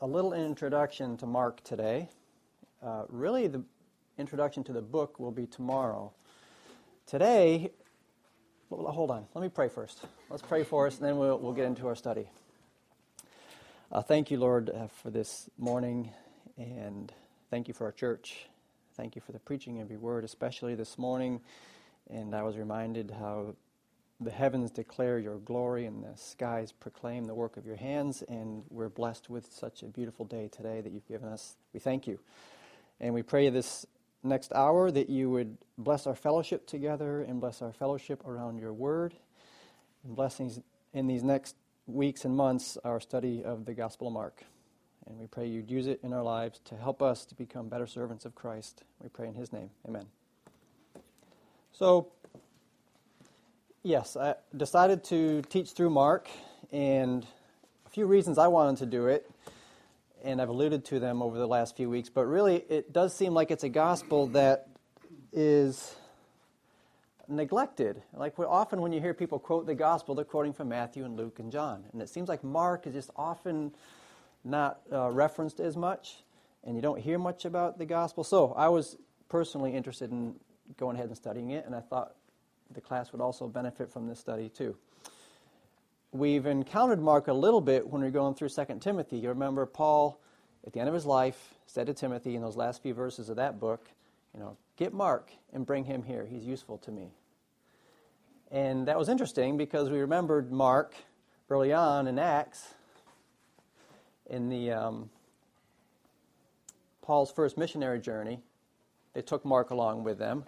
a little introduction to Mark today. Uh, really, the introduction to the book will be tomorrow. Today, hold on. Let me pray first. Let's pray for us, and then we'll, we'll get into our study. Uh, thank you, Lord, uh, for this morning, and thank you for our church. Thank you for the preaching of your word, especially this morning. And I was reminded how the heavens declare your glory and the skies proclaim the work of your hands. And we're blessed with such a beautiful day today that you've given us. We thank you. And we pray this next hour that you would bless our fellowship together and bless our fellowship around your word. And blessings in these next weeks and months, our study of the Gospel of Mark. And we pray you'd use it in our lives to help us to become better servants of Christ. We pray in his name. Amen. So, yes, I decided to teach through Mark, and a few reasons I wanted to do it, and I've alluded to them over the last few weeks, but really it does seem like it's a gospel that is neglected. Like often when you hear people quote the gospel, they're quoting from Matthew and Luke and John. And it seems like Mark is just often not uh, referenced as much, and you don't hear much about the gospel. So I was personally interested in going ahead and studying it, and I thought the class would also benefit from this study too. We've encountered Mark a little bit when we are going through 2 Timothy. You remember Paul, at the end of his life, said to Timothy in those last few verses of that book, you know, get Mark and bring him here. He's useful to me. And that was interesting because we remembered Mark early on in Acts, in the um, Paul's first missionary journey. They took Mark along with them,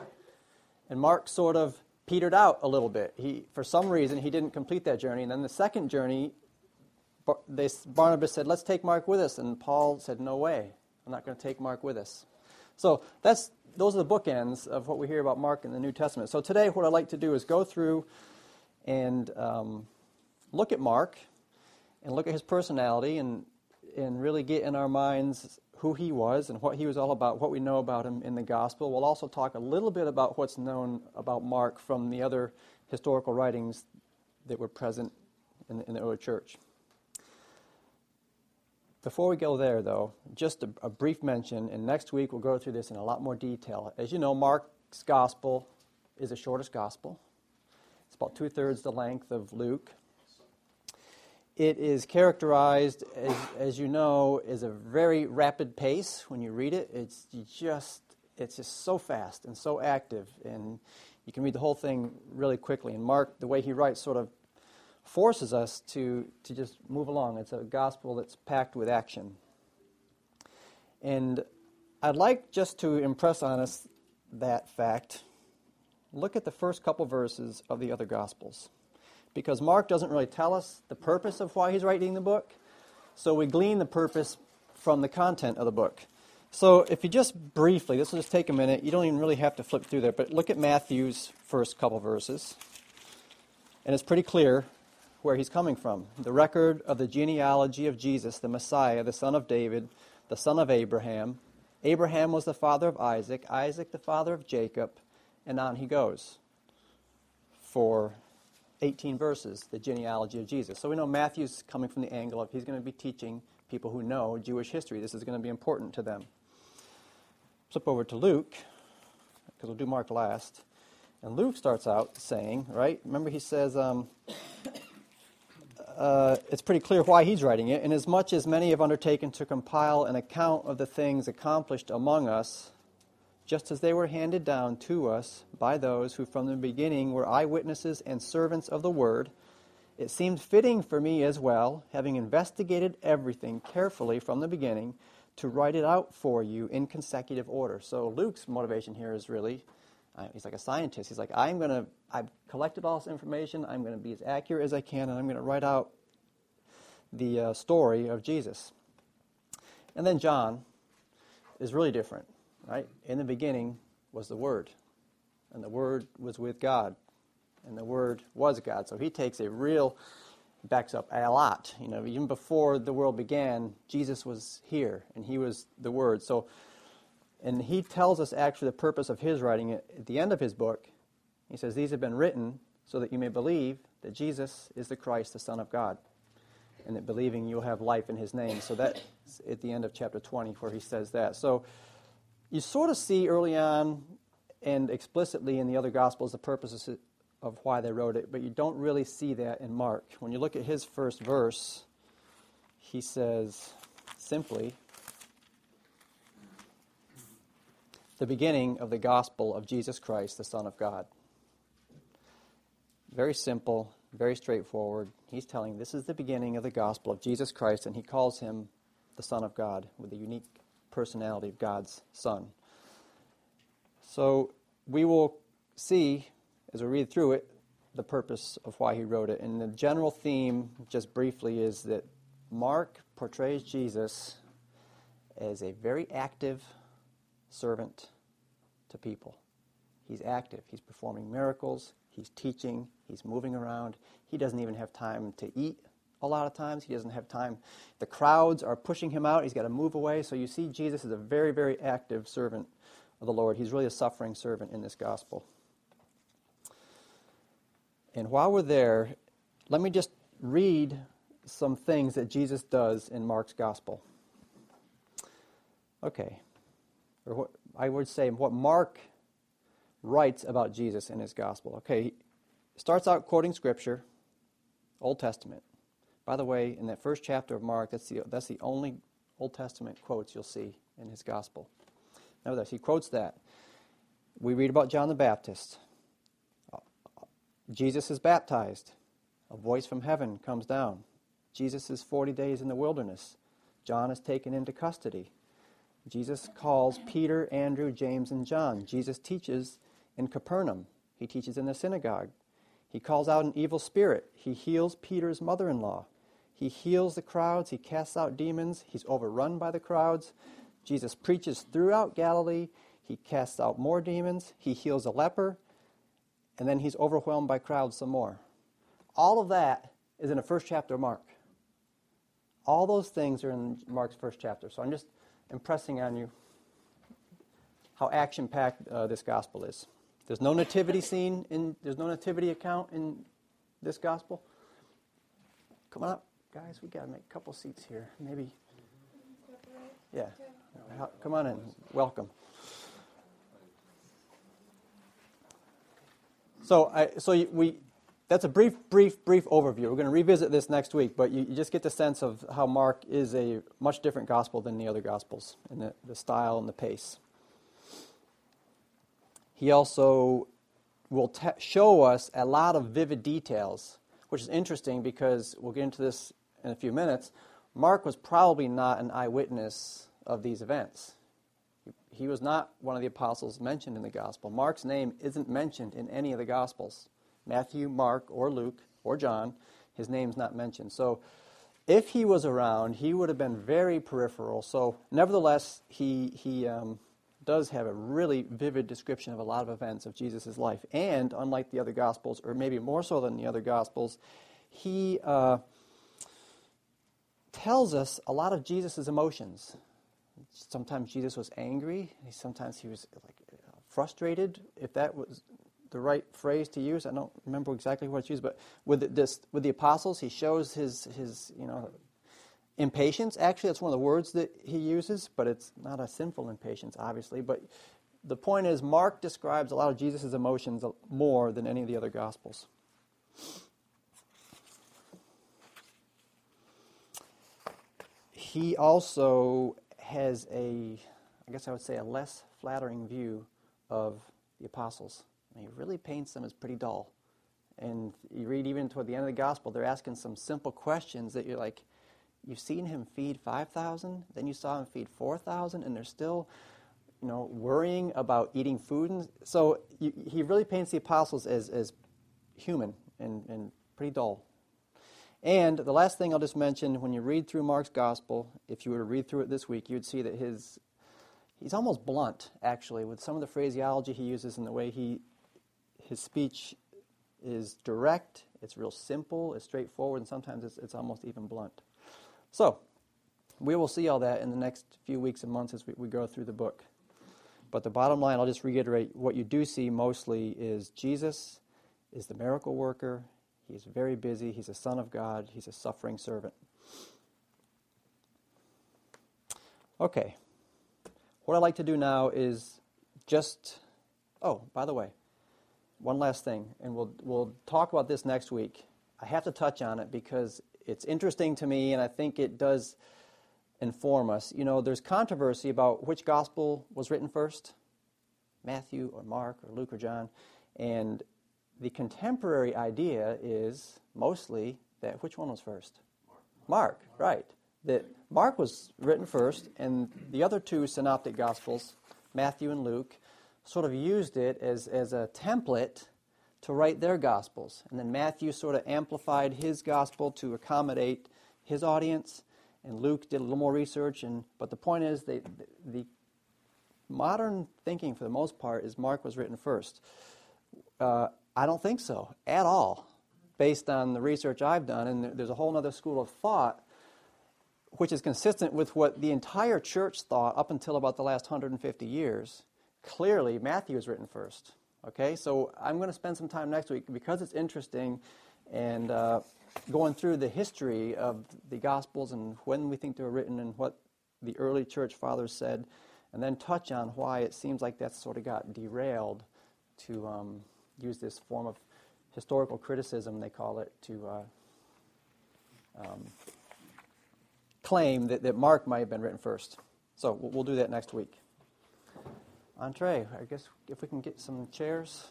and Mark sort of petered out a little bit. He, for some reason, he didn't complete that journey. And then the second journey, they, Barnabas said, "Let's take Mark with us," and Paul said, "No way, I'm not going to take Mark with us." So that's those are the bookends of what we hear about Mark in the New Testament. So today, what I'd like to do is go through and um, look at Mark and look at his personality and and really get in our minds who he was and what he was all about, what we know about him in the gospel. We'll also talk a little bit about what's known about Mark from the other historical writings that were present in the, in the early church. Before we go there, though, just a, a, brief mention, and next week we'll go through this in a lot more detail. As you know, Mark's gospel is the shortest gospel. It's about two thirds the length of Luke. It is characterized, as, as you know, as a very rapid pace when you read it. It's just it's just so fast and so active, and you can read the whole thing really quickly. And Mark, the way he writes, sort of forces us to to just move along. It's a gospel that's packed with action. And I'd like just to impress on us that fact. Look at the first couple verses of the other gospels because Mark doesn't really tell us the purpose of why he's writing the book. So we glean the purpose from the content of the book. So if you just briefly, this will just take a minute, you don't even really have to flip through there, but look at Matthew's first couple verses. And it's pretty clear where he's coming from. The record of the genealogy of Jesus, the Messiah, the son of David, the son of Abraham. Abraham was the father of Isaac, Isaac the father of Jacob, and on he goes for 18 verses, the genealogy of Jesus. So we know Matthew's coming from the angle of he's going to be teaching people who know Jewish history. This is going to be important to them. Flip over to Luke, because we'll do Mark last. And Luke starts out saying, right? Remember, he says, um, uh, it's pretty clear why he's writing it. Inasmuch as many have undertaken to compile an account of the things accomplished among us, just as they were handed down to us by those who from the beginning were eyewitnesses and servants of the word, it seemed fitting for me as well, having investigated everything carefully from the beginning, to write it out for you in consecutive order. So Luke's motivation here is really, uh, he's like a scientist. He's like, I'm going to, I've collected all this information, I'm going to be as accurate as I can, and I'm going to write out the uh, story of Jesus. And then John is really different. Right? In the beginning was the Word, and the Word was with God, and the Word was God. So he takes a real, backs up a lot. You know, even before the world began, Jesus was here, and he was the Word. So, and he tells us actually the purpose of his writing at the end of his book. He says, These have been written so that you may believe that Jesus is the Christ, the Son of God. and that believing you'll have life in his name. So that's at the end of chapter 20 where he says that. So you sort of see early on and explicitly in the other Gospels the purposes of why they wrote it, but you don't really see that in Mark. When you look at his first verse, he says simply, the beginning of the gospel of Jesus Christ, the Son of God. Very simple, very straightforward. He's telling this is the beginning of the gospel of Jesus Christ, and he calls him the Son of God with the unique personality of God's Son. So we will see as we read through it the purpose of why he wrote it. And the general theme, just briefly, is that Mark portrays Jesus as a very active servant to people. He's active, he's performing miracles, he's teaching, he's moving around. He doesn't even have time to eat a lot of times. He doesn't have time. The crowds are pushing him out, he's got to move away. So you see, Jesus is a very, very active servant of the Lord. He's really a suffering servant in this gospel. And while we're there, let me just read some things that Jesus does in Mark's gospel. Okay. Or what I would say what Mark writes about Jesus in his gospel. Okay, he starts out quoting scripture, Old Testament. By the way, in that first chapter of Mark, that's the, that's the only Old Testament quotes you'll see in his gospel. Nevertheless, he quotes that. We read about John the Baptist. Jesus is baptized. A voice from heaven comes down. Jesus is 40 days in the wilderness. John is taken into custody. Jesus calls Peter, Andrew, James, and John. Jesus teaches in Capernaum. He teaches in the synagogue. He calls out an evil spirit. He heals Peter's mother in law. He heals the crowds. He casts out demons. He's overrun by the crowds. Jesus preaches throughout Galilee. He casts out more demons. He heals a leper. And then he's overwhelmed by crowds some more. All of that is in the first chapter of Mark. All those things are in Mark's first chapter. So I'm just impressing on you how action packed uh, this gospel is. There's no nativity scene in, there's no nativity account in this gospel. Come on up, guys. We got to make a couple seats here. Maybe. Yeah. Come on in. Welcome. So, I, so we that's a brief, brief, brief overview. We're going to revisit this next week, but you, you, just get the sense of how Mark is a much different gospel than the other gospels in the, the style and the pace. He also will show us a lot of vivid details, which is interesting because we'll get into this in a few minutes. Mark was probably not an eyewitness of these events. He was not one of the apostles mentioned in the gospel. Mark's name isn't mentioned in any of the gospels. Matthew, Mark, or Luke, or John, his name's not mentioned. So if he was around, he would have been very peripheral. So nevertheless, he, he um, does have a really vivid description of a lot of events of Jesus' life. And unlike the other Gospels, or maybe more so than the other Gospels, he uh, tells us a lot of Jesus' emotions. Sometimes Jesus was angry. Sometimes he was like frustrated, if that was the right phrase to use. I don't remember exactly what it's used, but with this, with the apostles, he shows his his you know impatience. Actually, that's one of the words that he uses, but it's not a sinful impatience, obviously. But the point is, Mark describes a lot of Jesus' emotions more than any of the other gospels. He also has a, I guess I would say, a less flattering view of the apostles. And he really paints them as pretty dull. And you read even toward the end of the gospel, they're asking some simple questions that you're like, you've seen him feed 5,000, then you saw him feed 4,000, and they're still, you know, worrying about eating food. And so you, he really paints the apostles as, as human and, and pretty dull. And the last thing I'll just mention, when you read through Mark's gospel, if you were to read through it this week, you would see that his he's almost blunt, actually, with some of the phraseology he uses and the way he his speech is direct, it's real simple, it's straightforward, and sometimes it's, it's almost even blunt. So we will see all that in the next few weeks and months as we, we go through the book. But the bottom line, I'll just reiterate what you do see mostly is Jesus is the miracle worker. He's very busy. He's a son of God. He's a suffering servant. Okay. What I'd like to do now is just, oh, by the way, one last thing, and we'll, we'll talk about this next week. I have to touch on it because it's interesting to me, and I think it does inform us. You know, there's controversy about which gospel was written first Matthew or Mark or Luke or John. And the contemporary idea is mostly that which one was first? Mark, Mark right. That Mark was written first, and the other two synoptic gospels, Matthew and Luke, sort of used it as, as a template to write their gospels. And then Matthew sort of amplified his gospel to accommodate his audience, and Luke did a little more research. And, but the point is, they, the modern thinking, for the most part, is Mark was written first. Uh, I don't think so at all, based on the research I've done. And there's a whole other school of thought which is consistent with what the entire church thought up until about the last 150 years. Clearly, Matthew is written first. Okay, so I'm going to spend some time next week because it's interesting and uh, going through the history of the Gospels and when we think they were written and what the early church fathers said, and then touch on why it seems like that sort of got derailed to um, use this form of historical criticism, they call it, to uh, um, claim that, that Mark might have been written first. So we'll, we'll do that next week. Entree, I guess if we can get some chairs.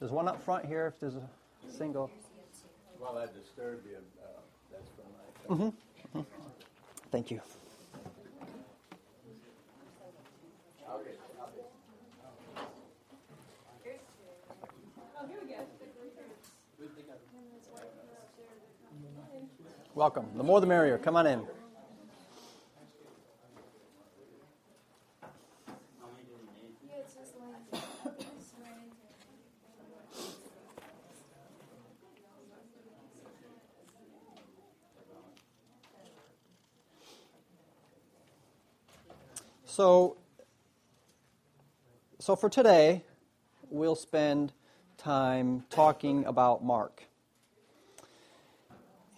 There's one up front here if there's a single. Well, that disturbed you. Uh, that's from my. Mm-hmm. Mm-hmm. Thank you. Welcome. The more the merrier. Come on in. So, so for today, we'll spend time talking about Mark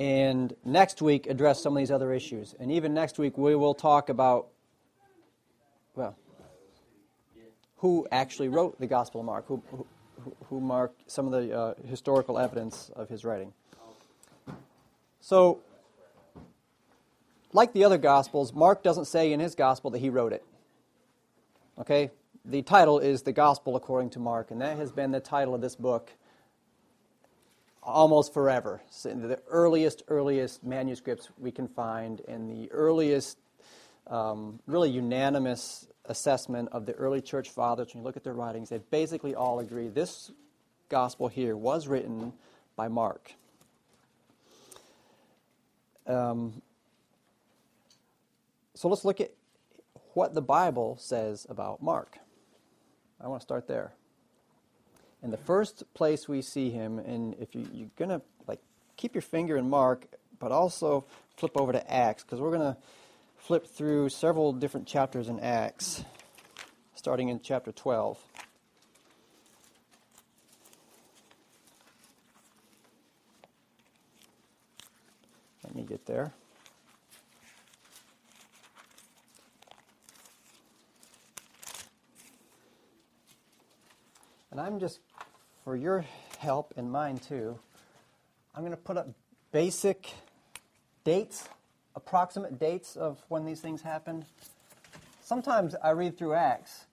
and next week address some of these other issues. And even next week, we will talk about, well, who actually wrote the Gospel of Mark, who, who, who Mark, some of the uh, historical evidence of his writing. So, like the other Gospels, Mark doesn't say in his Gospel that he wrote it. Okay? The title is The Gospel According to Mark, and that has been the title of this book almost forever. So the earliest, earliest manuscripts we can find, and the earliest, um, really unanimous assessment of the early church fathers, when you look at their writings, they basically all agree this gospel here was written by Mark. Um, so let's look at what the Bible says about Mark. I want to start there. And the first place we see him, and if you, you're going to like keep your finger in Mark, but also flip over to Acts, because we're going to flip through several different chapters in Acts, starting in chapter 12. Let me get there. And I'm just, for your help and mine too, I'm going to put up basic dates, approximate dates of when these things happened. Sometimes I read through Acts,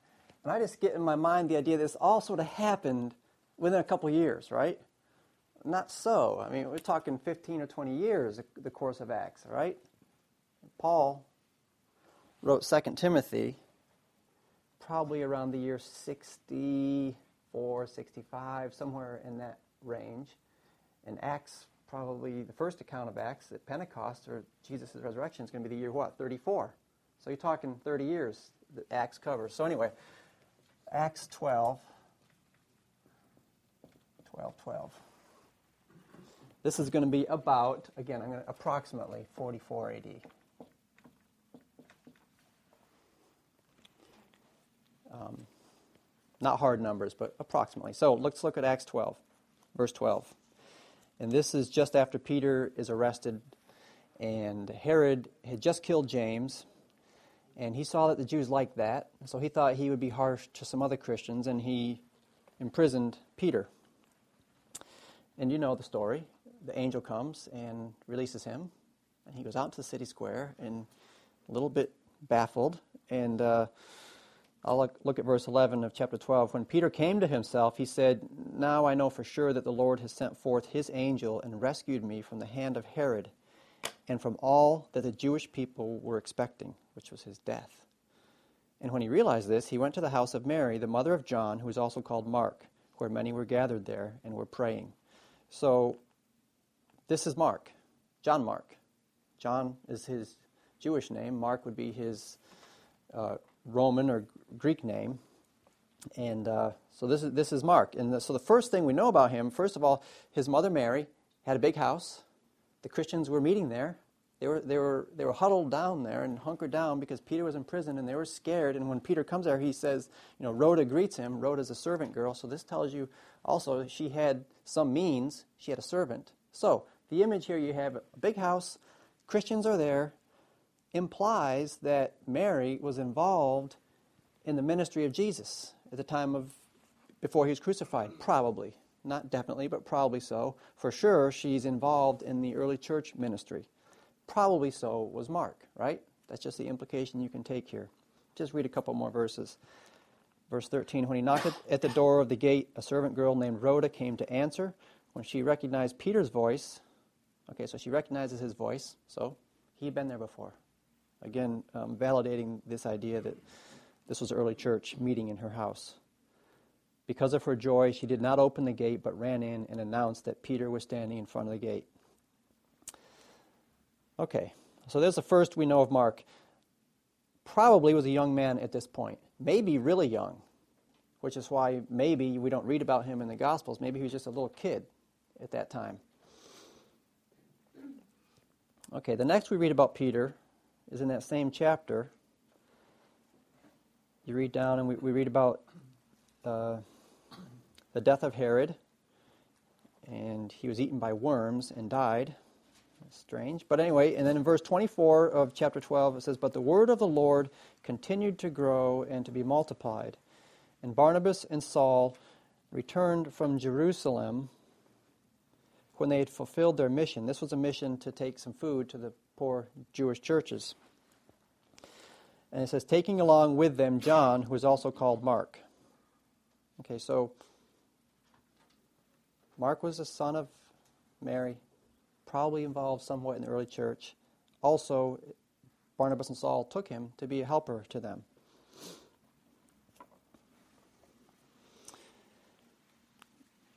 and I just get in my mind the idea that this all sort of happened within a couple years, right? Not so. I mean, we're talking 15 or 20 years, the course of Acts, right? Paul wrote 2 Timothy probably around the year 60 64, 65, somewhere in that range. And Acts, probably the first account of Acts at Pentecost or Jesus' resurrection is going to be the year what? 34. So you're talking 30 years that Acts covers. So anyway, Acts 12. 12, 12. This is going to be about, again, I'm going to approximately 44 AD. Not hard numbers, but approximately. So let's look at Acts 12, verse 12. And this is just after Peter is arrested And Herod had just killed James, and he saw that the Jews liked that, so he thought he would be harsh to some other Christians, and he imprisoned Peter. And you know the story. The angel comes and releases him, and he goes out to the city square and a little bit baffled. And uh, I'll look, look at verse 11 of chapter 12. When Peter came to himself, he said, Now I know for sure that the Lord has sent forth his angel and rescued me from the hand of Herod and from all that the Jewish people were expecting, which was his death. And when he realized this, he went to the house of Mary, the mother of John, who is also called Mark, where many were gathered there and were praying. So, this is Mark, John Mark. John is his Jewish name, Mark would be his uh, Roman or Greek name. And uh, so this is, this is Mark. And the, so the first thing we know about him, first of all, his mother Mary had a big house. The Christians were meeting there. They were, they, were, they were huddled down there and hunkered down because Peter was in prison and they were scared. And when Peter comes there, he says, you know, Rhoda greets him. Rhoda's a servant girl. So this tells you also she had some means. She had a servant. So the image here you have a big house, Christians are there, implies that Mary was involved in the ministry of Jesus at the time of before he was crucified, probably. Not definitely, but probably so. For sure, she's involved in the early church ministry. Probably so was Mark, right? That's just the implication you can take here. Just read a couple more verses. Verse 13 When he knocked at the door of the gate, a servant girl named Rhoda came to answer. When she recognized Peter's voice, okay, so she recognizes his voice, so he'd been there before. Again, um, validating this idea that this was early church meeting in her house. Because of her joy, she did not open the gate, but ran in and announced that Peter was standing in front of the gate. Okay, so there's the first we know of Mark. Probably was a young man at this point, maybe really young, which is why maybe we don't read about him in the Gospels. Maybe he was just a little kid at that time. Okay, the next we read about Peter is in that same chapter. You read down, and we, we read about uh, the death of Herod, and he was eaten by worms and died. That's strange. But anyway, and then in verse 24 of chapter 12, it says, But the word of the Lord continued to grow and to be multiplied. And Barnabas and Saul returned from Jerusalem when they had fulfilled their mission. This was a mission to take some food to the poor Jewish churches. And it says, taking along with them John, who is also called Mark. Okay, so Mark was a son of Mary, probably involved somewhat in the early church. Also, Barnabas and Saul took him to be a helper to them.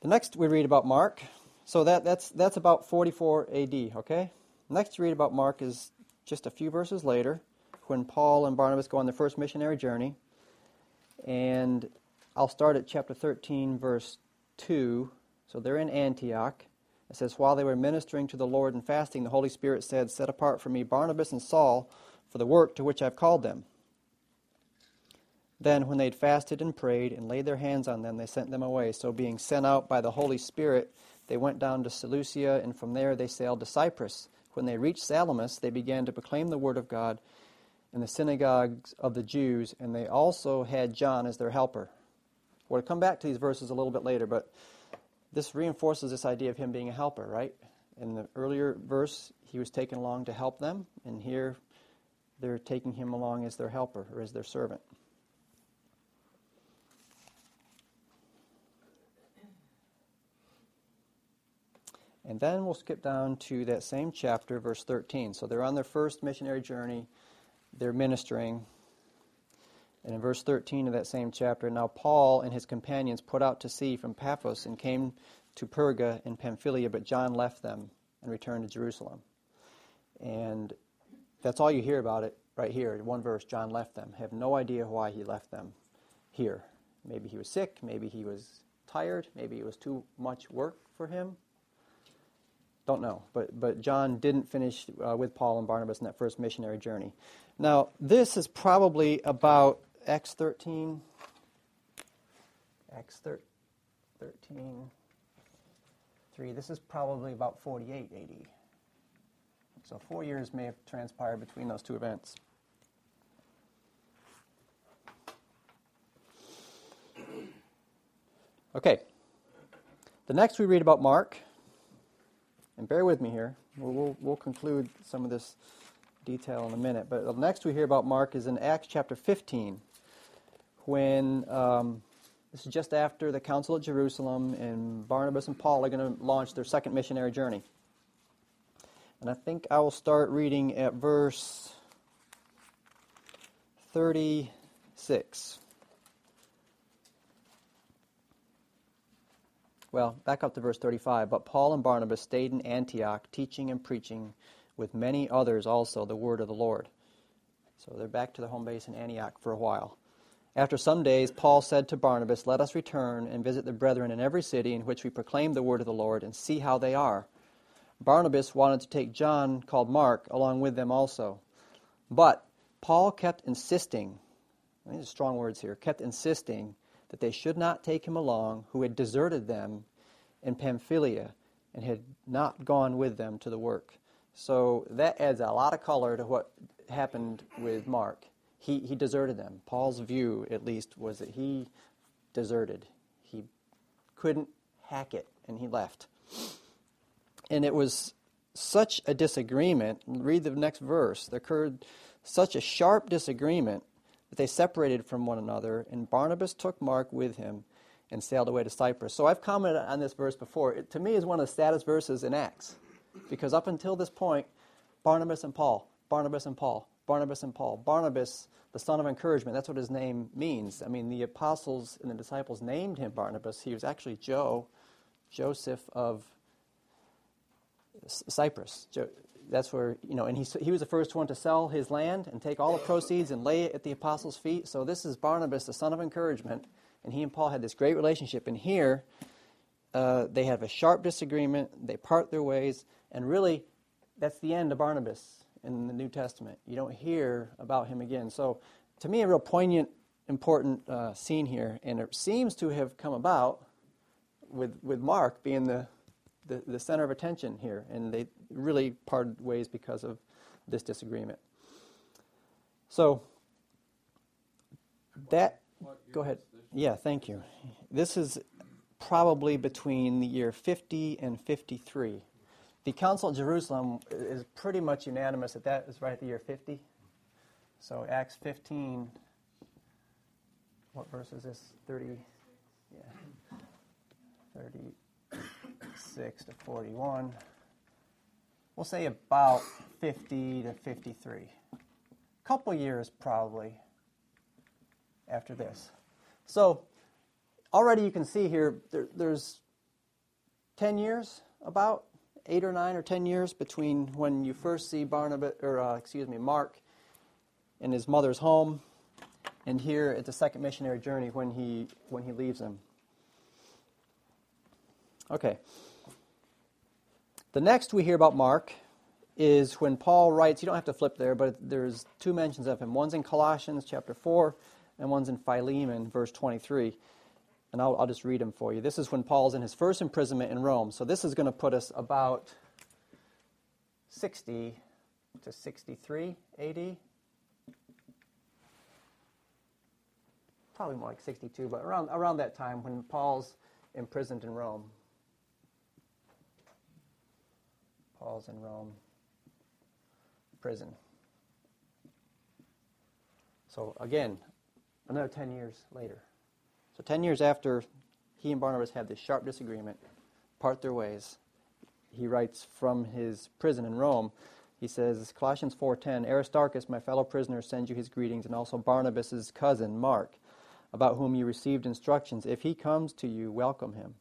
The next we read about Mark. So that, that's, that's about 44 AD, okay? Next we read about Mark is just a few verses later when Paul and Barnabas go on their first missionary journey. And I'll start at chapter 13, verse 2. So they're in Antioch. It says, While they were ministering to the Lord and fasting, the Holy Spirit said, Set apart for me Barnabas and Saul for the work to which I've called them. Then, when they'd fasted and prayed and laid their hands on them, they sent them away. So, being sent out by the Holy Spirit, they went down to Seleucia, and from there they sailed to Cyprus. When they reached Salamis, they began to proclaim the word of God in the synagogues of the Jews, and they also had John as their helper. We'll come back to these verses a little bit later, but this reinforces this idea of him being a helper, right? In the earlier verse, he was taken along to help them, and here they're taking him along as their helper or as their servant. And then we'll skip down to that same chapter, verse 13. So they're on their first missionary journey, they're ministering. And in verse 13 of that same chapter, now Paul and his companions put out to sea from Paphos and came to Perga in Pamphylia, but John left them and returned to Jerusalem. And that's all you hear about it right here. In one verse, John left them. Have no idea why he left them here. Maybe he was sick, maybe he was tired, maybe it was too much work for him. Don't know. But, but John didn't finish uh, with Paul and Barnabas in that first missionary journey. Now, this is probably about Acts 13. Acts 13. 3. This is probably about 48 AD. So four years may have transpired between those two events. Okay. The next we read about Mark, and bear with me here, we'll, we'll, we'll conclude some of this detail in a minute, but next we hear about Mark is in Acts chapter 15, when um, this is just after the Council at Jerusalem, and Barnabas and Paul are going to launch their second missionary journey. And I think I will start reading at verse 36. Well, back up to verse 35. But Paul and Barnabas stayed in Antioch, teaching and preaching with many others also the word of the Lord. So they're back to the home base in Antioch for a while. After some days, Paul said to Barnabas, Let us return and visit the brethren in every city in which we proclaim the word of the Lord and see how they are. Barnabas wanted to take John, called Mark, along with them also. But Paul kept insisting, these are strong words here, kept insisting that they should not take him along who had deserted them in Pamphylia and had not gone with them to the work. So that adds a lot of color to what happened with Mark. He, he deserted them. Paul's view, at least, was that he deserted. He couldn't hack it, and he left. And it was such a disagreement. Read the next verse. There occurred such a sharp disagreement that they separated from one another, and Barnabas took Mark with him and sailed away to Cyprus. So I've commented on this verse before. It, to me, is one of the saddest verses in Acts, because up until this point, Barnabas and Paul, Barnabas and Paul, Barnabas and Paul, Barnabas, the son of encouragement. That's what his name means. I mean, the apostles and the disciples named him Barnabas. He was actually Joe, Joseph of Cyprus. That's where, you know, and he, he was the first one to sell his land and take all the proceeds and lay it at the apostles' feet. So this is Barnabas, the son of encouragement, and he and Paul had this great relationship. And here, uh, they have a sharp disagreement, they part their ways, and really, that's the end of Barnabas in the New Testament. You don't hear about him again. So, to me, a real poignant, important uh, scene here, and it seems to have come about with, with Mark being the the, the center of attention here, and they really parted ways because of this disagreement. So, that, go ahead. Yeah, thank you. This is probably between the year 50 and 53. The Council of Jerusalem is pretty much unanimous that that is right at the year 50. So, Acts 15, what verse is this? 30, yeah, 30. 6 to 41. We'll say about 50 to 53. A couple years probably after this. So already you can see here there, there's 10 years about eight or nine or 10 years between when you first see Barnabas or uh, excuse me Mark in his mother's home and here at the second missionary journey when he when he leaves them. Okay. The next we hear about Mark is when Paul writes, you don't have to flip there, but there's two mentions of him. One's in Colossians chapter 4, and one's in Philemon, verse 23. And I'll, I'll just read them for you. This is when Paul's in his first imprisonment in Rome. So this is going to put us about 60 to 63 AD. Probably more like 62, but around, around that time when Paul's imprisoned in Rome. Paul's in Rome prison. So again, another 10 years later. So 10 years after he and Barnabas had this sharp disagreement, part their ways, he writes from his prison in Rome. He says, Colossians 4:10, Aristarchus, my fellow prisoner, sends you his greetings, and also Barnabas' cousin, Mark, about whom you received instructions. If he comes to you, welcome him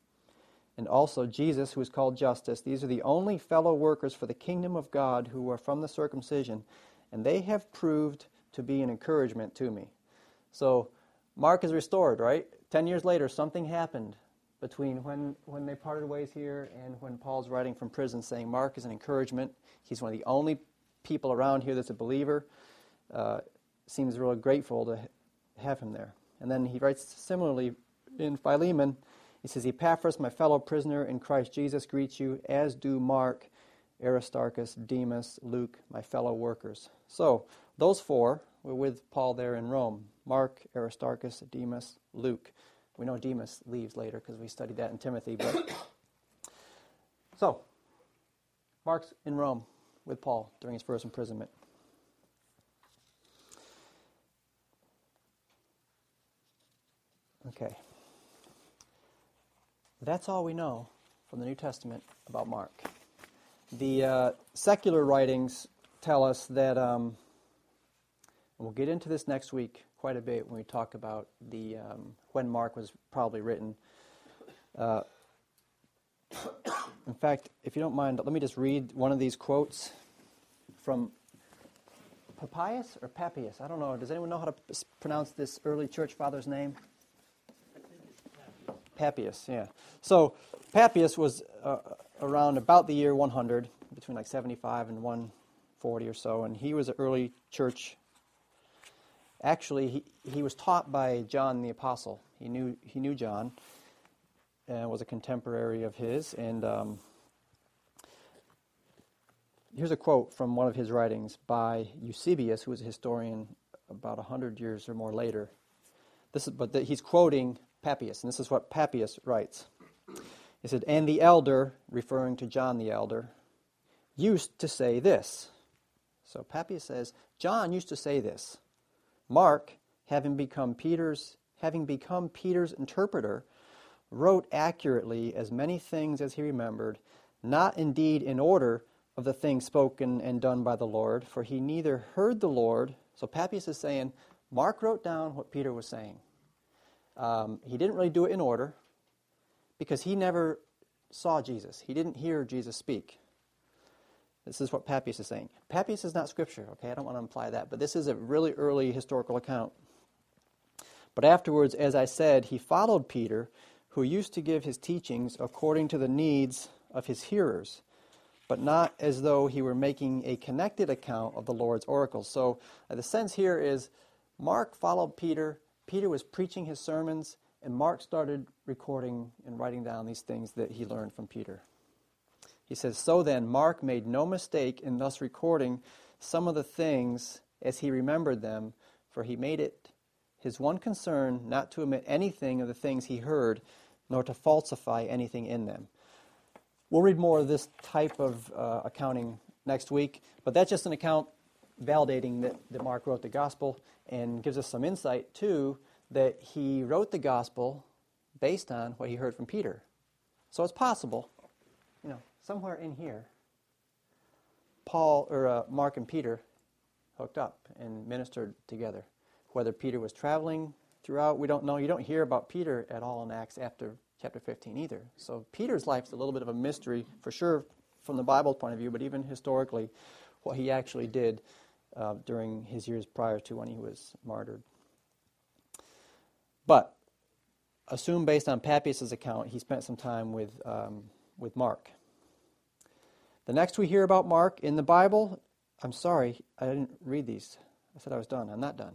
and also Jesus, who is called Justus. These are the only fellow workers for the kingdom of God who are from the circumcision, and they have proved to be an encouragement to me. So Mark is restored, right? Ten years later, something happened between when, when they parted ways here and when Paul's writing from prison saying Mark is an encouragement. He's one of the only people around here that's a believer. Uh, seems really grateful to have him there. And then he writes similarly in Philemon he says, Epaphras, my fellow prisoner in Christ Jesus, greets you, as do Mark Aristarchus, Demas, Luke, my fellow workers. So, those four were with Paul there in Rome Mark, Aristarchus, Demas, Luke. We know Demas leaves later because we studied that in Timothy. But so, Mark's in Rome with Paul during his first imprisonment. Okay. That's all we know from the New Testament about Mark. The uh, secular writings tell us that, um, we'll get into this next week quite a bit when we talk about the um, when Mark was probably written. Uh, in fact, if you don't mind, let me just read one of these quotes from Papias or Papias. I don't know. Does anyone know how to pronounce this early church father's name? Papias, yeah. So Papias was uh, around about the year 100, between like 75 and 140 or so, and he was an early church. Actually, he, he was taught by John the Apostle. He knew, he knew John, and was a contemporary of his. And um, here's a quote from one of his writings by Eusebius, who was a historian about 100 years or more later. This is, but the, he's quoting Papias, and this is what Papias writes. He said, And the elder, referring to John the elder, used to say this. So Papias says, John used to say this. Mark, having become Peter's having become Peter's interpreter, wrote accurately as many things as he remembered, not indeed in order of the things spoken and done by the Lord, for he neither heard the Lord. So Papias is saying, Mark wrote down what Peter was saying. Um, he didn't really do it in order because he never saw Jesus. He didn't hear Jesus speak. This is what Papias is saying. Papias is not scripture, okay? I don't want to imply that, but this is a really early historical account. But afterwards, as I said, he followed Peter, who used to give his teachings according to the needs of his hearers, but not as though he were making a connected account of the Lord's oracles. So uh, the sense here is Mark followed Peter Peter was preaching his sermons, and Mark started recording and writing down these things that he learned from Peter. He says, So then, Mark made no mistake in thus recording some of the things as he remembered them, for he made it his one concern not to omit anything of the things he heard, nor to falsify anything in them. We'll read more of this type of uh, accounting next week, but that's just an account validating that, that Mark wrote the gospel and gives us some insight, too, that he wrote the gospel based on what he heard from Peter. So it's possible, you know, somewhere in here, Paul or uh, Mark and Peter hooked up and ministered together. Whether Peter was traveling throughout, we don't know. You don't hear about Peter at all in Acts after chapter 15 either. So Peter's life is a little bit of a mystery, for sure, from the Bible's point of view, but even historically, what he actually did uh, during his years prior to when he was martyred. But assume, based on Papias' account, he spent some time with, um, with Mark. The next we hear about Mark in the Bible, I'm sorry, I didn't read these. I said I was done. I'm not done.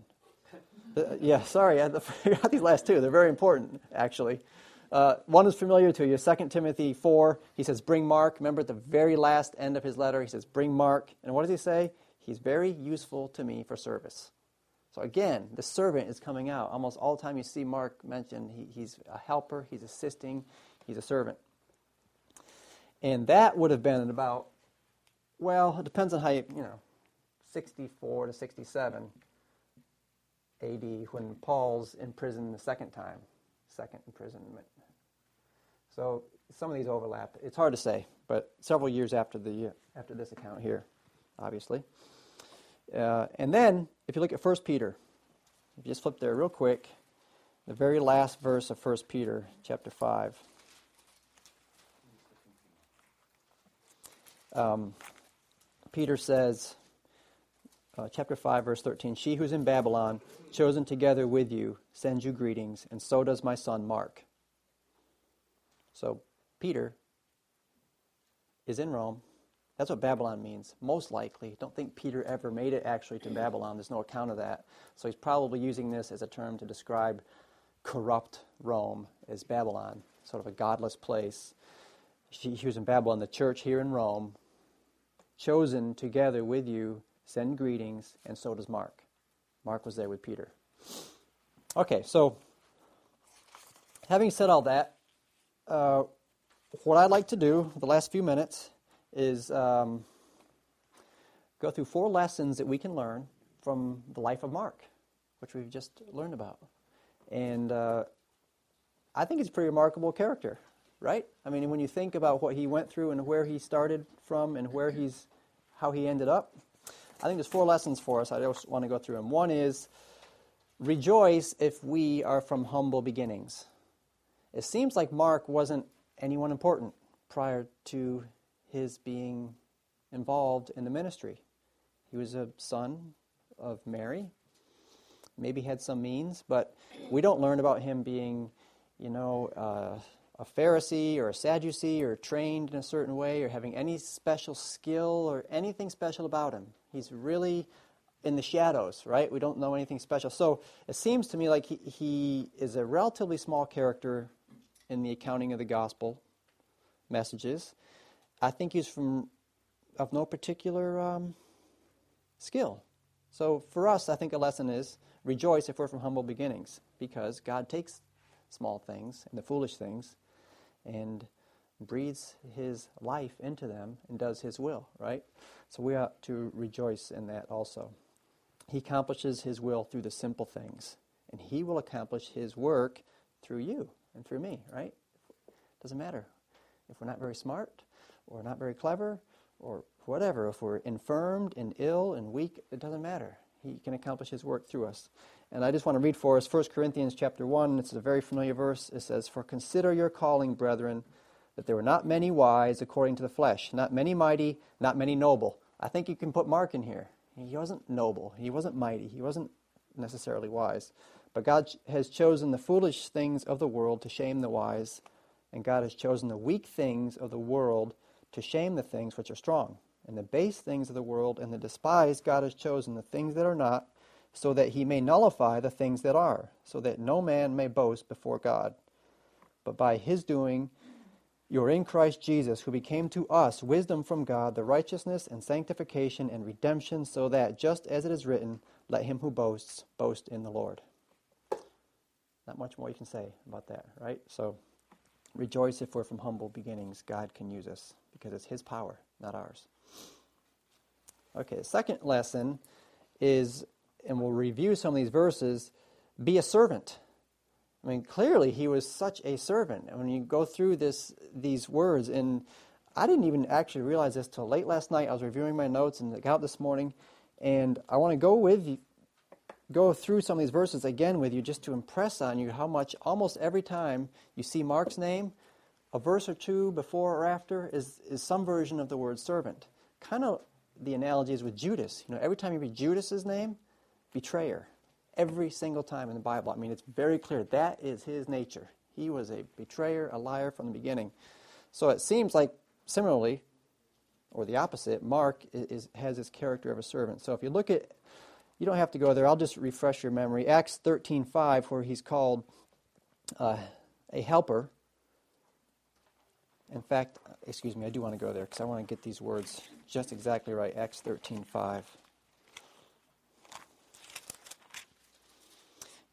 The, yeah, sorry, I forgot these last two. They're very important, actually. Uh, one is familiar to you 2 Timothy 4. He says, Bring Mark. Remember at the very last end of his letter, he says, Bring Mark. And what does he say? He's very useful to me for service. So again, the servant is coming out. Almost all the time you see Mark mentioned, he, he's a helper, he's assisting, he's a servant. And that would have been about, well, it depends on how you, you know, 64 to 67 AD when Paul's in prison the second time, second imprisonment. So some of these overlap. It's hard to say, but several years after the after this account here obviously. Uh, and then, if you look at 1 Peter, if you just flip there real quick, the very last verse of 1 Peter chapter 5. Um, Peter says, uh, chapter 5, verse 13, She who's in Babylon, chosen together with you, sends you greetings, and so does my son Mark. So, Peter is in Rome that's what Babylon means, most likely. Don't think Peter ever made it actually to Babylon. There's no account of that. So he's probably using this as a term to describe corrupt Rome as Babylon, sort of a godless place. He was in Babylon, the church here in Rome, chosen together with you send greetings, and so does Mark. Mark was there with Peter. Okay, so having said all that, uh, what I'd like to do the last few minutes is um, go through four lessons that we can learn from the life of Mark, which we've just learned about. And uh, I think he's a pretty remarkable character, right? I mean, when you think about what he went through and where he started from and where he's, how he ended up, I think there's four lessons for us. I just want to go through them. One is rejoice if we are from humble beginnings. It seems like Mark wasn't anyone important prior to his being involved in the ministry. He was a son of Mary, maybe had some means, but we don't learn about him being, you know, uh, a Pharisee or a Sadducee or trained in a certain way or having any special skill or anything special about him. He's really in the shadows, right? We don't know anything special. So it seems to me like he, he is a relatively small character in the accounting of the gospel messages. I think he's from of no particular um, skill. So for us, I think a lesson is rejoice if we're from humble beginnings, because God takes small things and the foolish things and breathes his life into them and does his will, right? So we ought to rejoice in that also. He accomplishes his will through the simple things, and he will accomplish his work through you and through me, right? Doesn't matter. If we're not very smart, or not very clever, or whatever, if we're infirmed and ill and weak, it doesn't matter. He can accomplish his work through us. And I just want to read for us 1 Corinthians chapter 1. It's a very familiar verse. It says, For consider your calling, brethren, that there were not many wise according to the flesh, not many mighty, not many noble. I think you can put Mark in here. He wasn't noble, he wasn't mighty, he wasn't necessarily wise. But God has chosen the foolish things of the world to shame the wise, and God has chosen the weak things of the world to shame the things which are strong. And the base things of the world and the despised God has chosen the things that are not, so that he may nullify the things that are, so that no man may boast before God. But by his doing, you are in Christ Jesus, who became to us wisdom from God, the righteousness and sanctification and redemption, so that, just as it is written, let him who boasts boast in the Lord. Not much more you can say about that, right? So rejoice if we're from humble beginnings. God can use us because it's his power, not ours. Okay, the second lesson is, and we'll review some of these verses, be a servant. I mean, clearly he was such a servant. And when you go through this, these words, and I didn't even actually realize this till late last night. I was reviewing my notes and got out this morning, and I want to go with you, go through some of these verses again with you just to impress on you how much almost every time you see Mark's name, a verse or two before or after is, is some version of the word servant. Kind of the analogy is with Judas. You know, every time you read Judas's name, betrayer every single time in the Bible. I mean, it's very clear that is his nature. He was a betrayer, a liar from the beginning. So it seems like similarly, or the opposite, Mark is, has this character of a servant. So if you look at, you don't have to go there. I'll just refresh your memory. Acts thirteen five, where he's called uh, a helper. In fact, excuse me, I do want to go there because I want to get these words just exactly right. Acts thirteen five.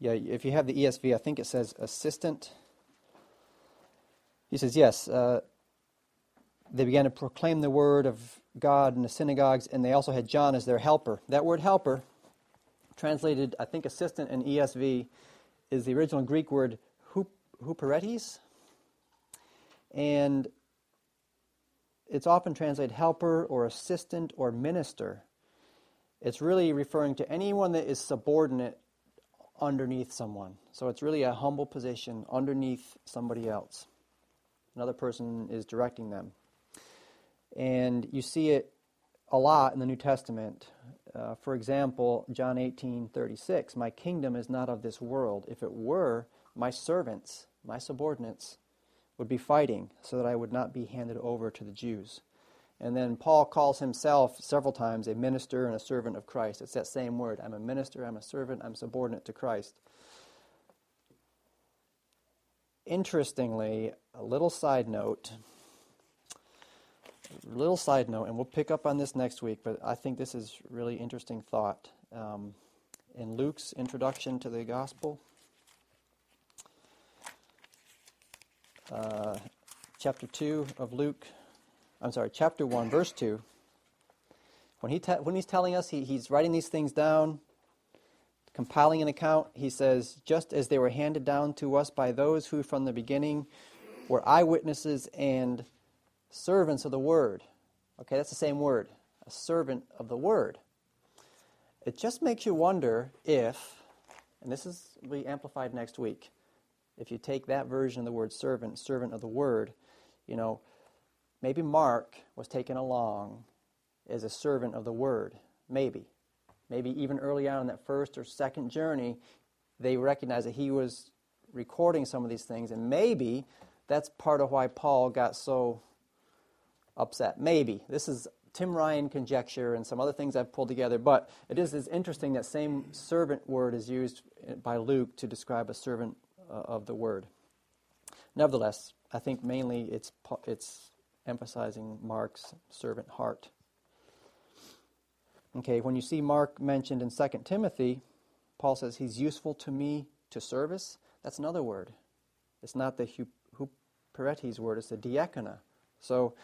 Yeah, if you have the ESV, I think it says assistant. He says, yes, uh, they began to proclaim the word of God in the synagogues, and they also had John as their helper. That word helper, translated, I think, assistant in ESV, is the original Greek word huperetes. And it's often translated helper or assistant or minister. It's really referring to anyone that is subordinate underneath someone. So it's really a humble position underneath somebody else. Another person is directing them. And you see it a lot in the New Testament. Uh, for example, John 18 36, My kingdom is not of this world. If it were, my servants, my subordinates, would be fighting so that I would not be handed over to the Jews. And then Paul calls himself several times a minister and a servant of Christ. It's that same word. I'm a minister, I'm a servant, I'm subordinate to Christ. Interestingly, a little side note little side note, and we'll pick up on this next week, but I think this is really interesting thought. Um, in Luke's introduction to the gospel, uh, chapter 2 of Luke, I'm sorry, chapter 1, verse 2, when, he te- when he's telling us, he, he's writing these things down, compiling an account, he says, just as they were handed down to us by those who from the beginning were eyewitnesses and servants of the word. Okay, that's the same word, a servant of the word. It just makes you wonder if, and this is will be amplified next week, if you take that version of the word servant, servant of the word, you know, maybe Mark was taken along as a servant of the word. Maybe. Maybe even early on in that first or second journey, they recognized that he was recording some of these things, and maybe that's part of why Paul got so upset. Maybe. This is Tim Ryan conjecture and some other things I've pulled together, but it is, is interesting that same servant word is used by Luke to describe a servant Uh, of the word. Nevertheless, I think mainly it's, it's emphasizing Mark's servant heart. Okay, when you see Mark mentioned in 2 Timothy, Paul says he's useful to me to service. That's another word. It's not the huperetes word, it's the diakona. So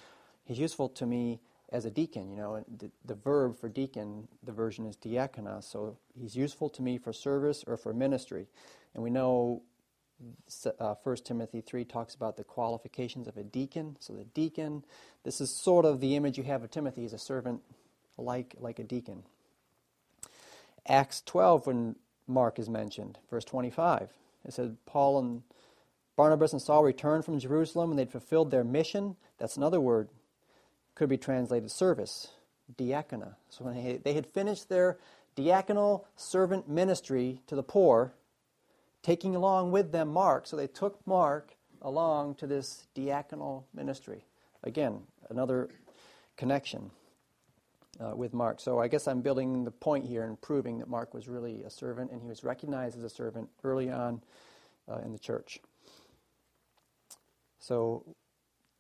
he's useful to me as a deacon. You know, the, the, verb for deacon, the version is diakona. So he's useful to me for service or for ministry. And we know uh, 1 Timothy 3 talks about the qualifications of a deacon. So the deacon, this is sort of the image you have of Timothy as a servant like, like a deacon. Acts 12, when Mark is mentioned, verse 25, it said, Paul and Barnabas and Saul returned from Jerusalem and they'd fulfilled their mission. That's another word could be translated service, diakona. So when they, they had finished their diaconal servant ministry to the poor, taking along with them Mark, so they took Mark along to this diaconal ministry. Again, another connection uh, with Mark. So I guess I'm building the point here and proving that Mark was really a servant and he was recognized as a servant early on uh, in the church. So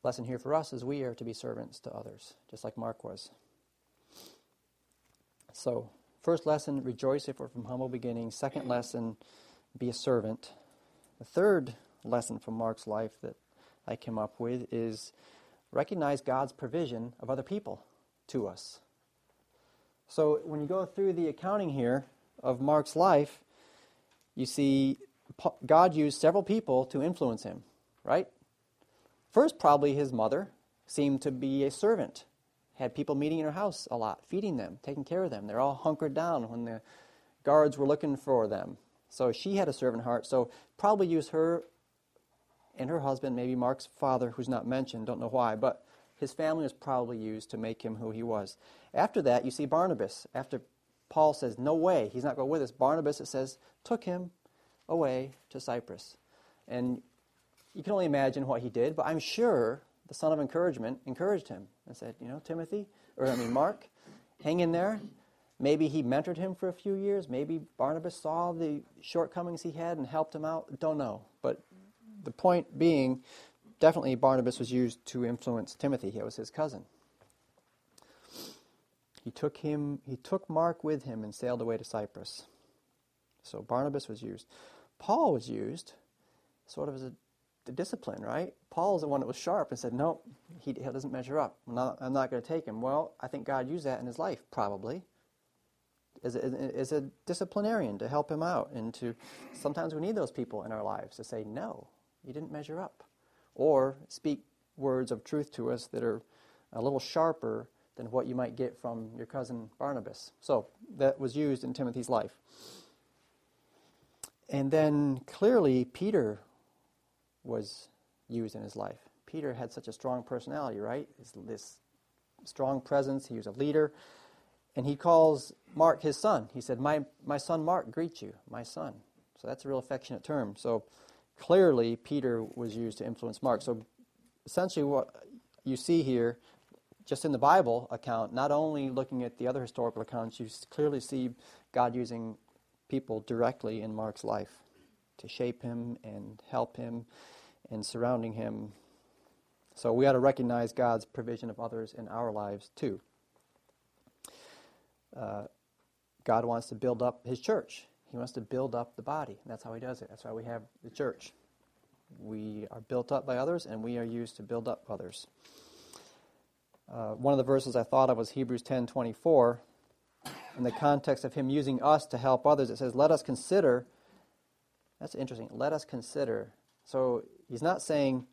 lesson here for us is we are to be servants to others, just like Mark was. So, first lesson, rejoice if we're from humble beginnings. Second lesson, be a servant. The third lesson from Mark's life that I came up with is recognize God's provision of other people to us. So, when you go through the accounting here of Mark's life, you see God used several people to influence him, right? First, probably his mother seemed to be a servant, had people meeting in her house a lot, feeding them, taking care of them. They're all hunkered down when the guards were looking for them. So she had a servant heart. So probably used her and her husband, maybe Mark's father, who's not mentioned, don't know why, but his family was probably used to make him who he was. After that, you see Barnabas. After Paul says, No way, he's not going with us, Barnabas, it says, took him away to Cyprus. And you can only imagine what he did, but I'm sure the son of encouragement encouraged him and said, you know, Timothy, or I mean, Mark, hang in there. Maybe he mentored him for a few years. Maybe Barnabas saw the shortcomings he had and helped him out. Don't know. But the point being, definitely Barnabas was used to influence Timothy. He was his cousin. He took him he took Mark with him and sailed away to Cyprus. So Barnabas was used. Paul was used sort of as a the discipline, right? Paul's the one that was sharp and said, no, he, he doesn't measure up. I'm not, I'm not going to take him. Well, I think God used that in his life, probably, as a, as a disciplinarian to help him out. And to sometimes we need those people in our lives to say, no, you didn't measure up. Or speak words of truth to us that are a little sharper than what you might get from your cousin Barnabas. So that was used in Timothy's life. And then clearly, Peter was used in his life. Peter had such a strong personality, right? This strong presence. He was a leader. And he calls Mark his son. He said, My, my son Mark greets you, my son. So that's a real affectionate term. So clearly, Peter was used to influence Mark. So essentially, what you see here, just in the Bible account, not only looking at the other historical accounts, you clearly see God using people directly in Mark's life to shape him and help him and surrounding him. So we ought to recognize God's provision of others in our lives too. Uh, God wants to build up His church. He wants to build up the body. That's how He does it. That's why we have the church. We are built up by others, and we are used to build up others. Uh, one of the verses I thought of was Hebrews 10:24. In the context of Him using us to help others, it says, "Let us consider." That's interesting. Let us consider. So He's not saying,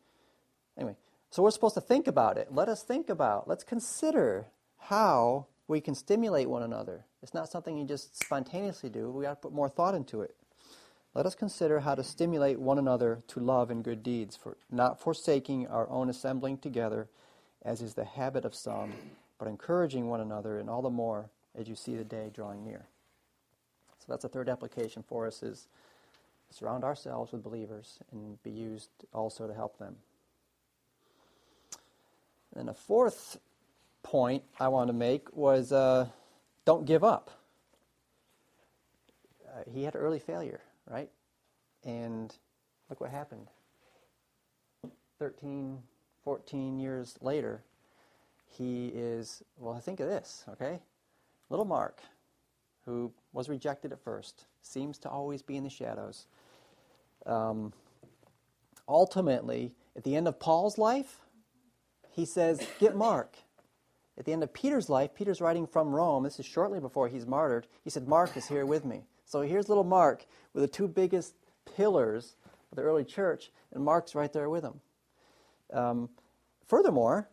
anyway. So we're supposed to think about it. Let us think about. Let's consider how we can stimulate one another. It's not something you just spontaneously do. We got to put more thought into it. Let us consider how to stimulate one another to love and good deeds, for not forsaking our own assembling together, as is the habit of some, but encouraging one another, and all the more as you see the day drawing near. So that's a third application for us: is surround ourselves with believers and be used also to help them. And then a fourth point I wanted to make was uh, don't give up. Uh, he had early failure, right? And look what happened. 13, 14 years later, he is, well, think of this, okay? Little Mark, who was rejected at first, seems to always be in the shadows. Um, ultimately, at the end of Paul's life, he says, Get Mark. At the end of Peter's life, Peter's writing from Rome. This is shortly before he's martyred. He said, Mark is here with me. So here's little Mark with the two biggest pillars of the early church, and Mark's right there with him. Um, furthermore,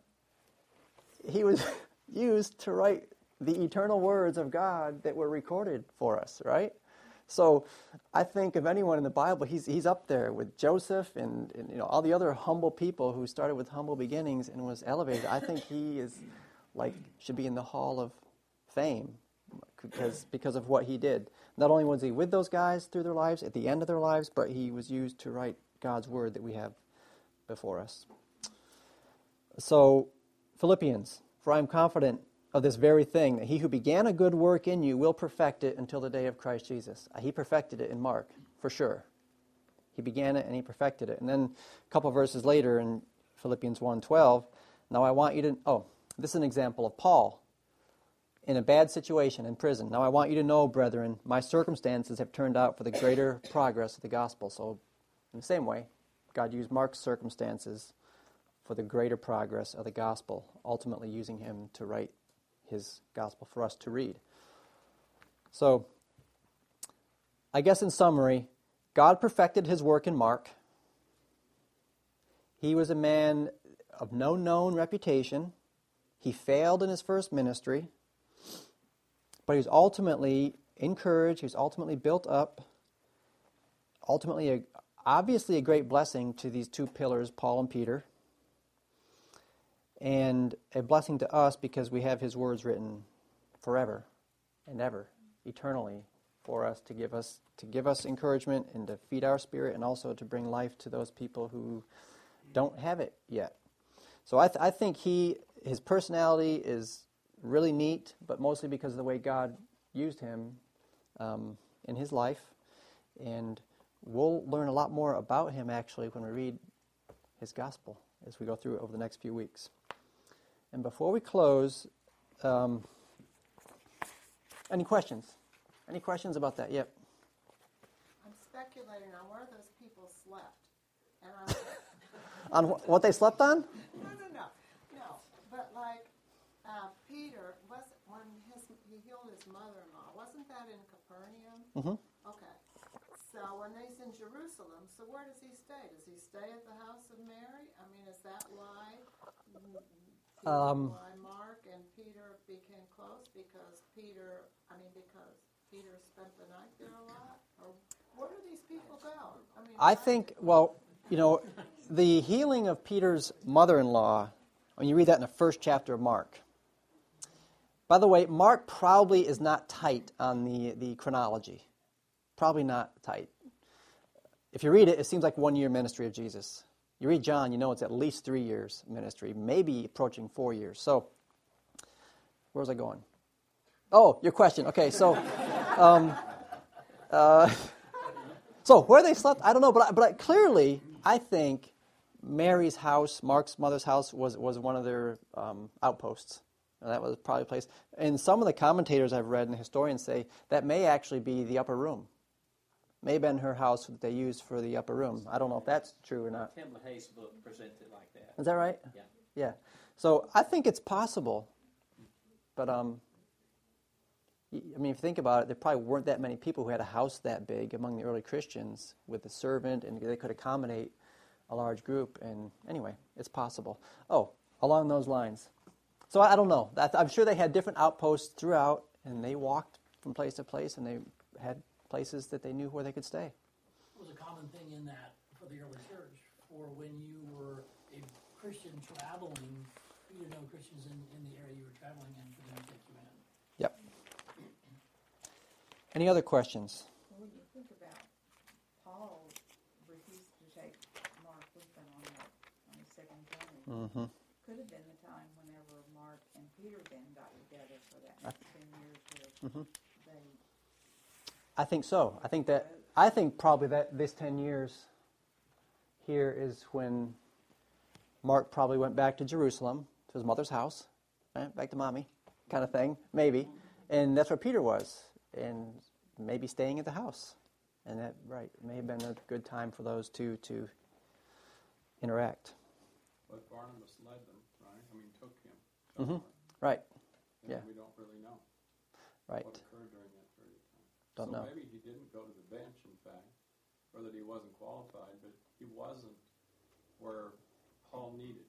he was used to write the eternal words of God that were recorded for us, right? So I think of anyone in the Bible, he's, he's up there with Joseph and, and you know all the other humble people who started with humble beginnings and was elevated. I think he is like should be in the hall of fame because because of what he did. Not only was he with those guys through their lives at the end of their lives, but he was used to write God's word that we have before us. So Philippians, for I am confident of this very thing, that he who began a good work in you will perfect it until the day of Christ Jesus. Uh, he perfected it in Mark, for sure. He began it and he perfected it. And then a couple verses later in Philippians 1.12, now I want you to, oh, this is an example of Paul in a bad situation in prison. Now I want you to know, brethren, my circumstances have turned out for the greater progress of the gospel. So in the same way, God used Mark's circumstances for the greater progress of the gospel, ultimately using him to write his gospel for us to read. So, I guess in summary, God perfected his work in Mark. He was a man of no known reputation. He failed in his first ministry, but he was ultimately encouraged, he was ultimately built up, ultimately, a, obviously, a great blessing to these two pillars, Paul and Peter and a blessing to us because we have His words written forever and ever, eternally, for us to give us to give us encouragement and to feed our spirit, and also to bring life to those people who don't have it yet. So I, th- I think he his personality is really neat, but mostly because of the way God used him um, in his life, and we'll learn a lot more about him actually when we read his gospel as we go through it over the next few weeks. And before we close, um, any questions? Any questions about that? Yep. I'm speculating on where those people slept. And on wh- what they slept on? But like uh, Peter, was when his he healed his mother-in-law, wasn't that in Capernaum? Mm-hmm. Okay. So when he's in Jerusalem, so where does he stay? Does he stay at the house of Mary? I mean, is that why? Um, why Mark and Peter became close because Peter, I mean, because Peter spent the night there a lot? Or where do these people go? I mean, I think, well, you know, the healing of Peter's mother in law, when you read that in the first chapter of Mark. By the way, Mark probably is not tight on the, the chronology. Probably not tight. If you read it, it seems like one year ministry of Jesus. You read John, you know it's at least three years ministry, maybe approaching four years. So, where was I going? Oh, your question. Okay, so, um, uh, so where they slept, I don't know, but but clearly, I think Mary's house, Mark's mother's house, was, was one of their um, outposts. And that was probably a place. And some of the commentators I've read and historians say that may actually be the upper room. May have been her house that they used for the upper room. I don't know if that's true or not. Tim LaHaye's book presents it like that. Is that right? Yeah. Yeah. So I think it's possible. But um, I mean, if you think about it, there probably weren't that many people who had a house that big among the early Christians with a servant, and they could accommodate a large group. And anyway, it's possible. Oh, along those lines. So I I don't know. That- I'm sure they had different outposts throughout, and they walked from place to place, and they had places that they knew where they could stay. It was a common thing in that for the early church, for when you were a Christian traveling, you know Christians in, in the area you were traveling in for them to take you in. Yep. Any other questions? When you think about Paul refused to take Mark with him on that, on his second journey, Mm-hmm. could have been the time whenever Mark and Peter then got together for that I- ten years where Mhm. they, I think so. I think that I think probably that this ten years here is when Mark probably went back to Jerusalem to his mother's house, right? back to mommy, kind of thing, maybe, and that's where Peter was, and maybe staying at the house, and that right may have been a good time for those two to interact. But Barnabas led them, right? I mean, took him. Mhm. Right, And yeah. We don't really know right. what occurred during that period of time. Don't so know. maybe he didn't go to the bench, in fact, or that he wasn't qualified, but he wasn't where Paul needed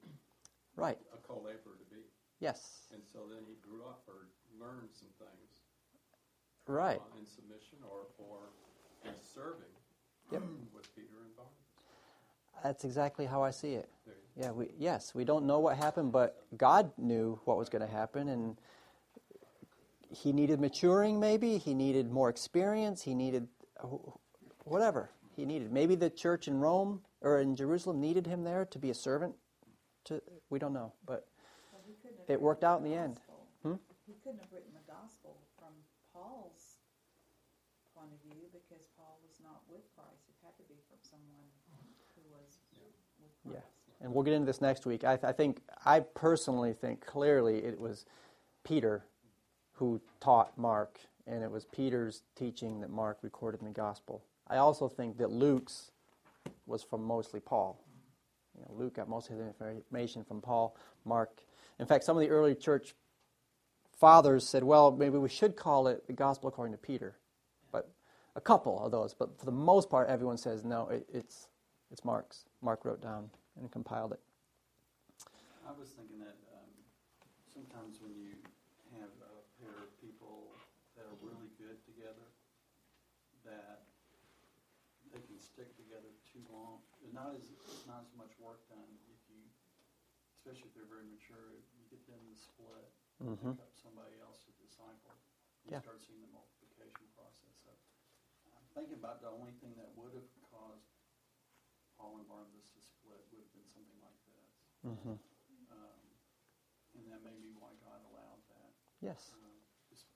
Right. a co-laborer to be. Yes. And so then he grew up or learned some things Right. uh, in submission or, or in serving Yep. with Peter and Barnabas. That's exactly how I see it. Yeah, we yes, we don't know what happened, but God knew what was going to happen, and He needed maturing. Maybe He needed more experience. He needed whatever He needed. Maybe the church in Rome or in Jerusalem needed Him there to be a servant. To we don't know, but well, he couldn't have. It worked out in the end. Hmm? He couldn't have written the gospel from Paul's point of view because Paul was not with Christ. It had to be from someone who was with Yeah. Christ. And we'll get into this next week. I, I think I personally think clearly it was Peter who taught Mark, and it was Peter's teaching that Mark recorded in the gospel. I also think that Luke's was from mostly Paul. You know, Luke got most of his information from Paul. Mark, in fact, some of the early church fathers said, "Well, maybe we should call it the gospel according to Peter." But a couple of those, but for the most part, everyone says no. It, it's it's Mark's. Mark wrote down and compiled it. I was thinking that um, sometimes when you have a pair of people that are really good together, that they can stick together too long. There's not as not as much work done if you, especially if they're very mature. You get them to split, Mhm. pick up somebody else to disciple. You Yeah. start seeing the multiplication process. So I'm thinking about the only thing that would have caused Paul and Barnabas to split would have been something like this. Mm-hmm. Um, and that may be why God allowed that. Yes. Um, just,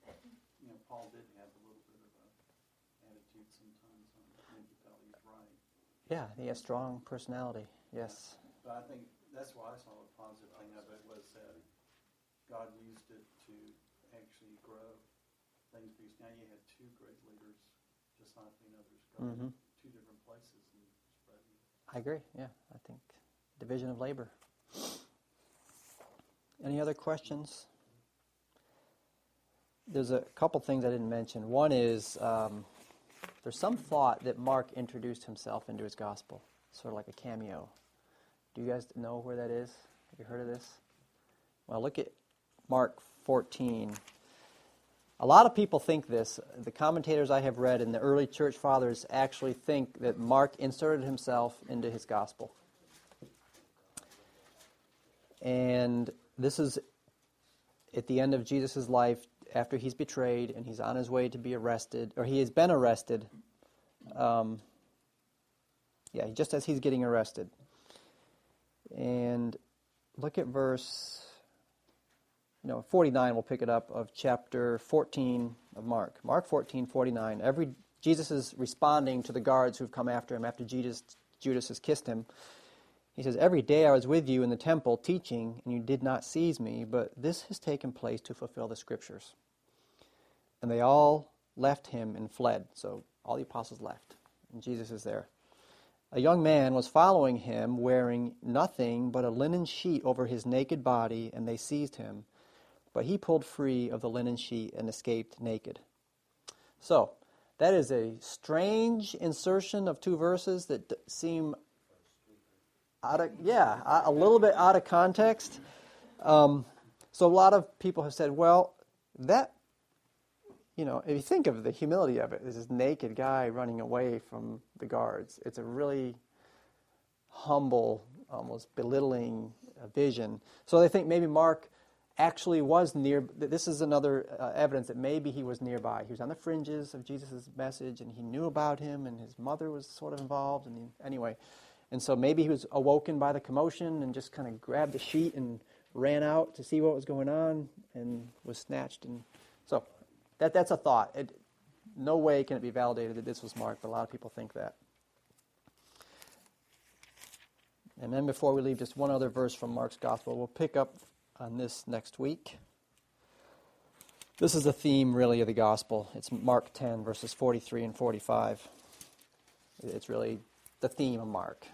you know, Paul did have a little bit of a attitude sometimes on when he felt he was right. Yeah, he has strong personality. Yes. But I think that's why I saw the positive thing of it was that God used it to actually grow things because now you had two great leaders, just like the others, go Mhm. two different places and spreading. I agree. Yeah, I think division of labor. Any other questions? There's a couple things I didn't mention. One is um, there's some thought that Mark introduced himself into his gospel, sort of like a cameo. Do you guys know where that is? Have you heard of this? Well, look at Mark 14. A lot of people think this. The commentators I have read and the early church fathers actually think that Mark inserted himself into his gospel. And this is at the end of Jesus' life after he's betrayed and he's on his way to be arrested, or he has been arrested. Um, yeah, just as he's getting arrested. And look at verse no, 49 we'll pick it up of chapter 14 of Mark. Mark 14, 49. Every Jesus is responding to the guards who've come after him after Judas, Judas has kissed him. He says, Every day I was with you in the temple teaching, and you did not seize me, but this has taken place to fulfill the scriptures. And they all left him and fled. So all the apostles left, and Jesus is there. A young man was following him, wearing nothing but a linen sheet over his naked body, and they seized him. But he pulled free of the linen sheet and escaped naked. So, that is a strange insertion of two verses that seem out of yeah a little bit out of context. Um, so a lot of people have said, well, that you know, if you think of the humility of it, this naked guy running away from the guards. It's a really humble, almost belittling uh, vision. So they think maybe Mark actually was near. This is another uh, evidence that maybe he was nearby. He was on the fringes of Jesus' message, and he knew about him, and his mother was sort of involved. And he, anyway, and so maybe he was awoken by the commotion and just kind of grabbed a sheet and ran out to see what was going on, and was snatched. And so that, that's a thought. It, no way can it be validated that this was Mark, but a lot of people think that. And then before we leave, just one other verse from Mark's Gospel. We'll pick up on this next week. This is the theme, really, of the Gospel. It's Mark 10, verses 43 and 45. It's really the theme of Mark.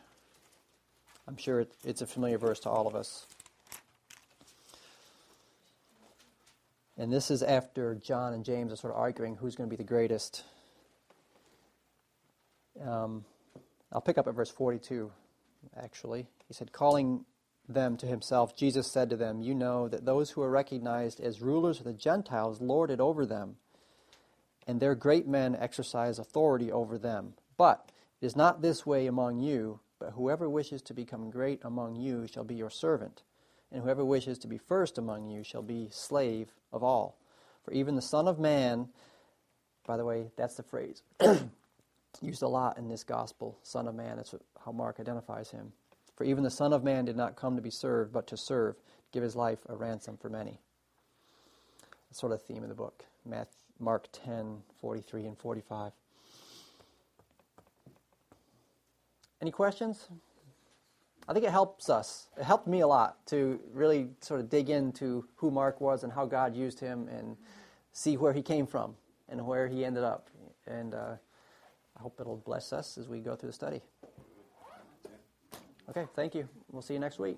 I'm sure it's a familiar verse to all of us. And this is after John and James are sort of arguing who's going to be the greatest. Um, I'll pick up at verse 42, actually. He said, Calling them to himself, Jesus said to them, You know that those who are recognized as rulers of the Gentiles lord it over them, and their great men exercise authority over them. But it is not this way among you, but whoever wishes to become great among you shall be your servant and whoever wishes to be first among you shall be slave of all. For even the Son of Man, by the way, that's the phrase used a lot in this gospel, Son of Man. That's how Mark identifies him. For even the Son of Man did not come to be served, but to serve, give his life a ransom for many. That's sort of the theme of the book. Mark 10, 43 and 45. Any questions? I think it helps us. It helped me a lot to really sort of dig into who Mark was and how God used him and see where he came from and where he ended up. And uh, I hope it'll bless us as we go through the study. Okay, thank you. We'll see you next week.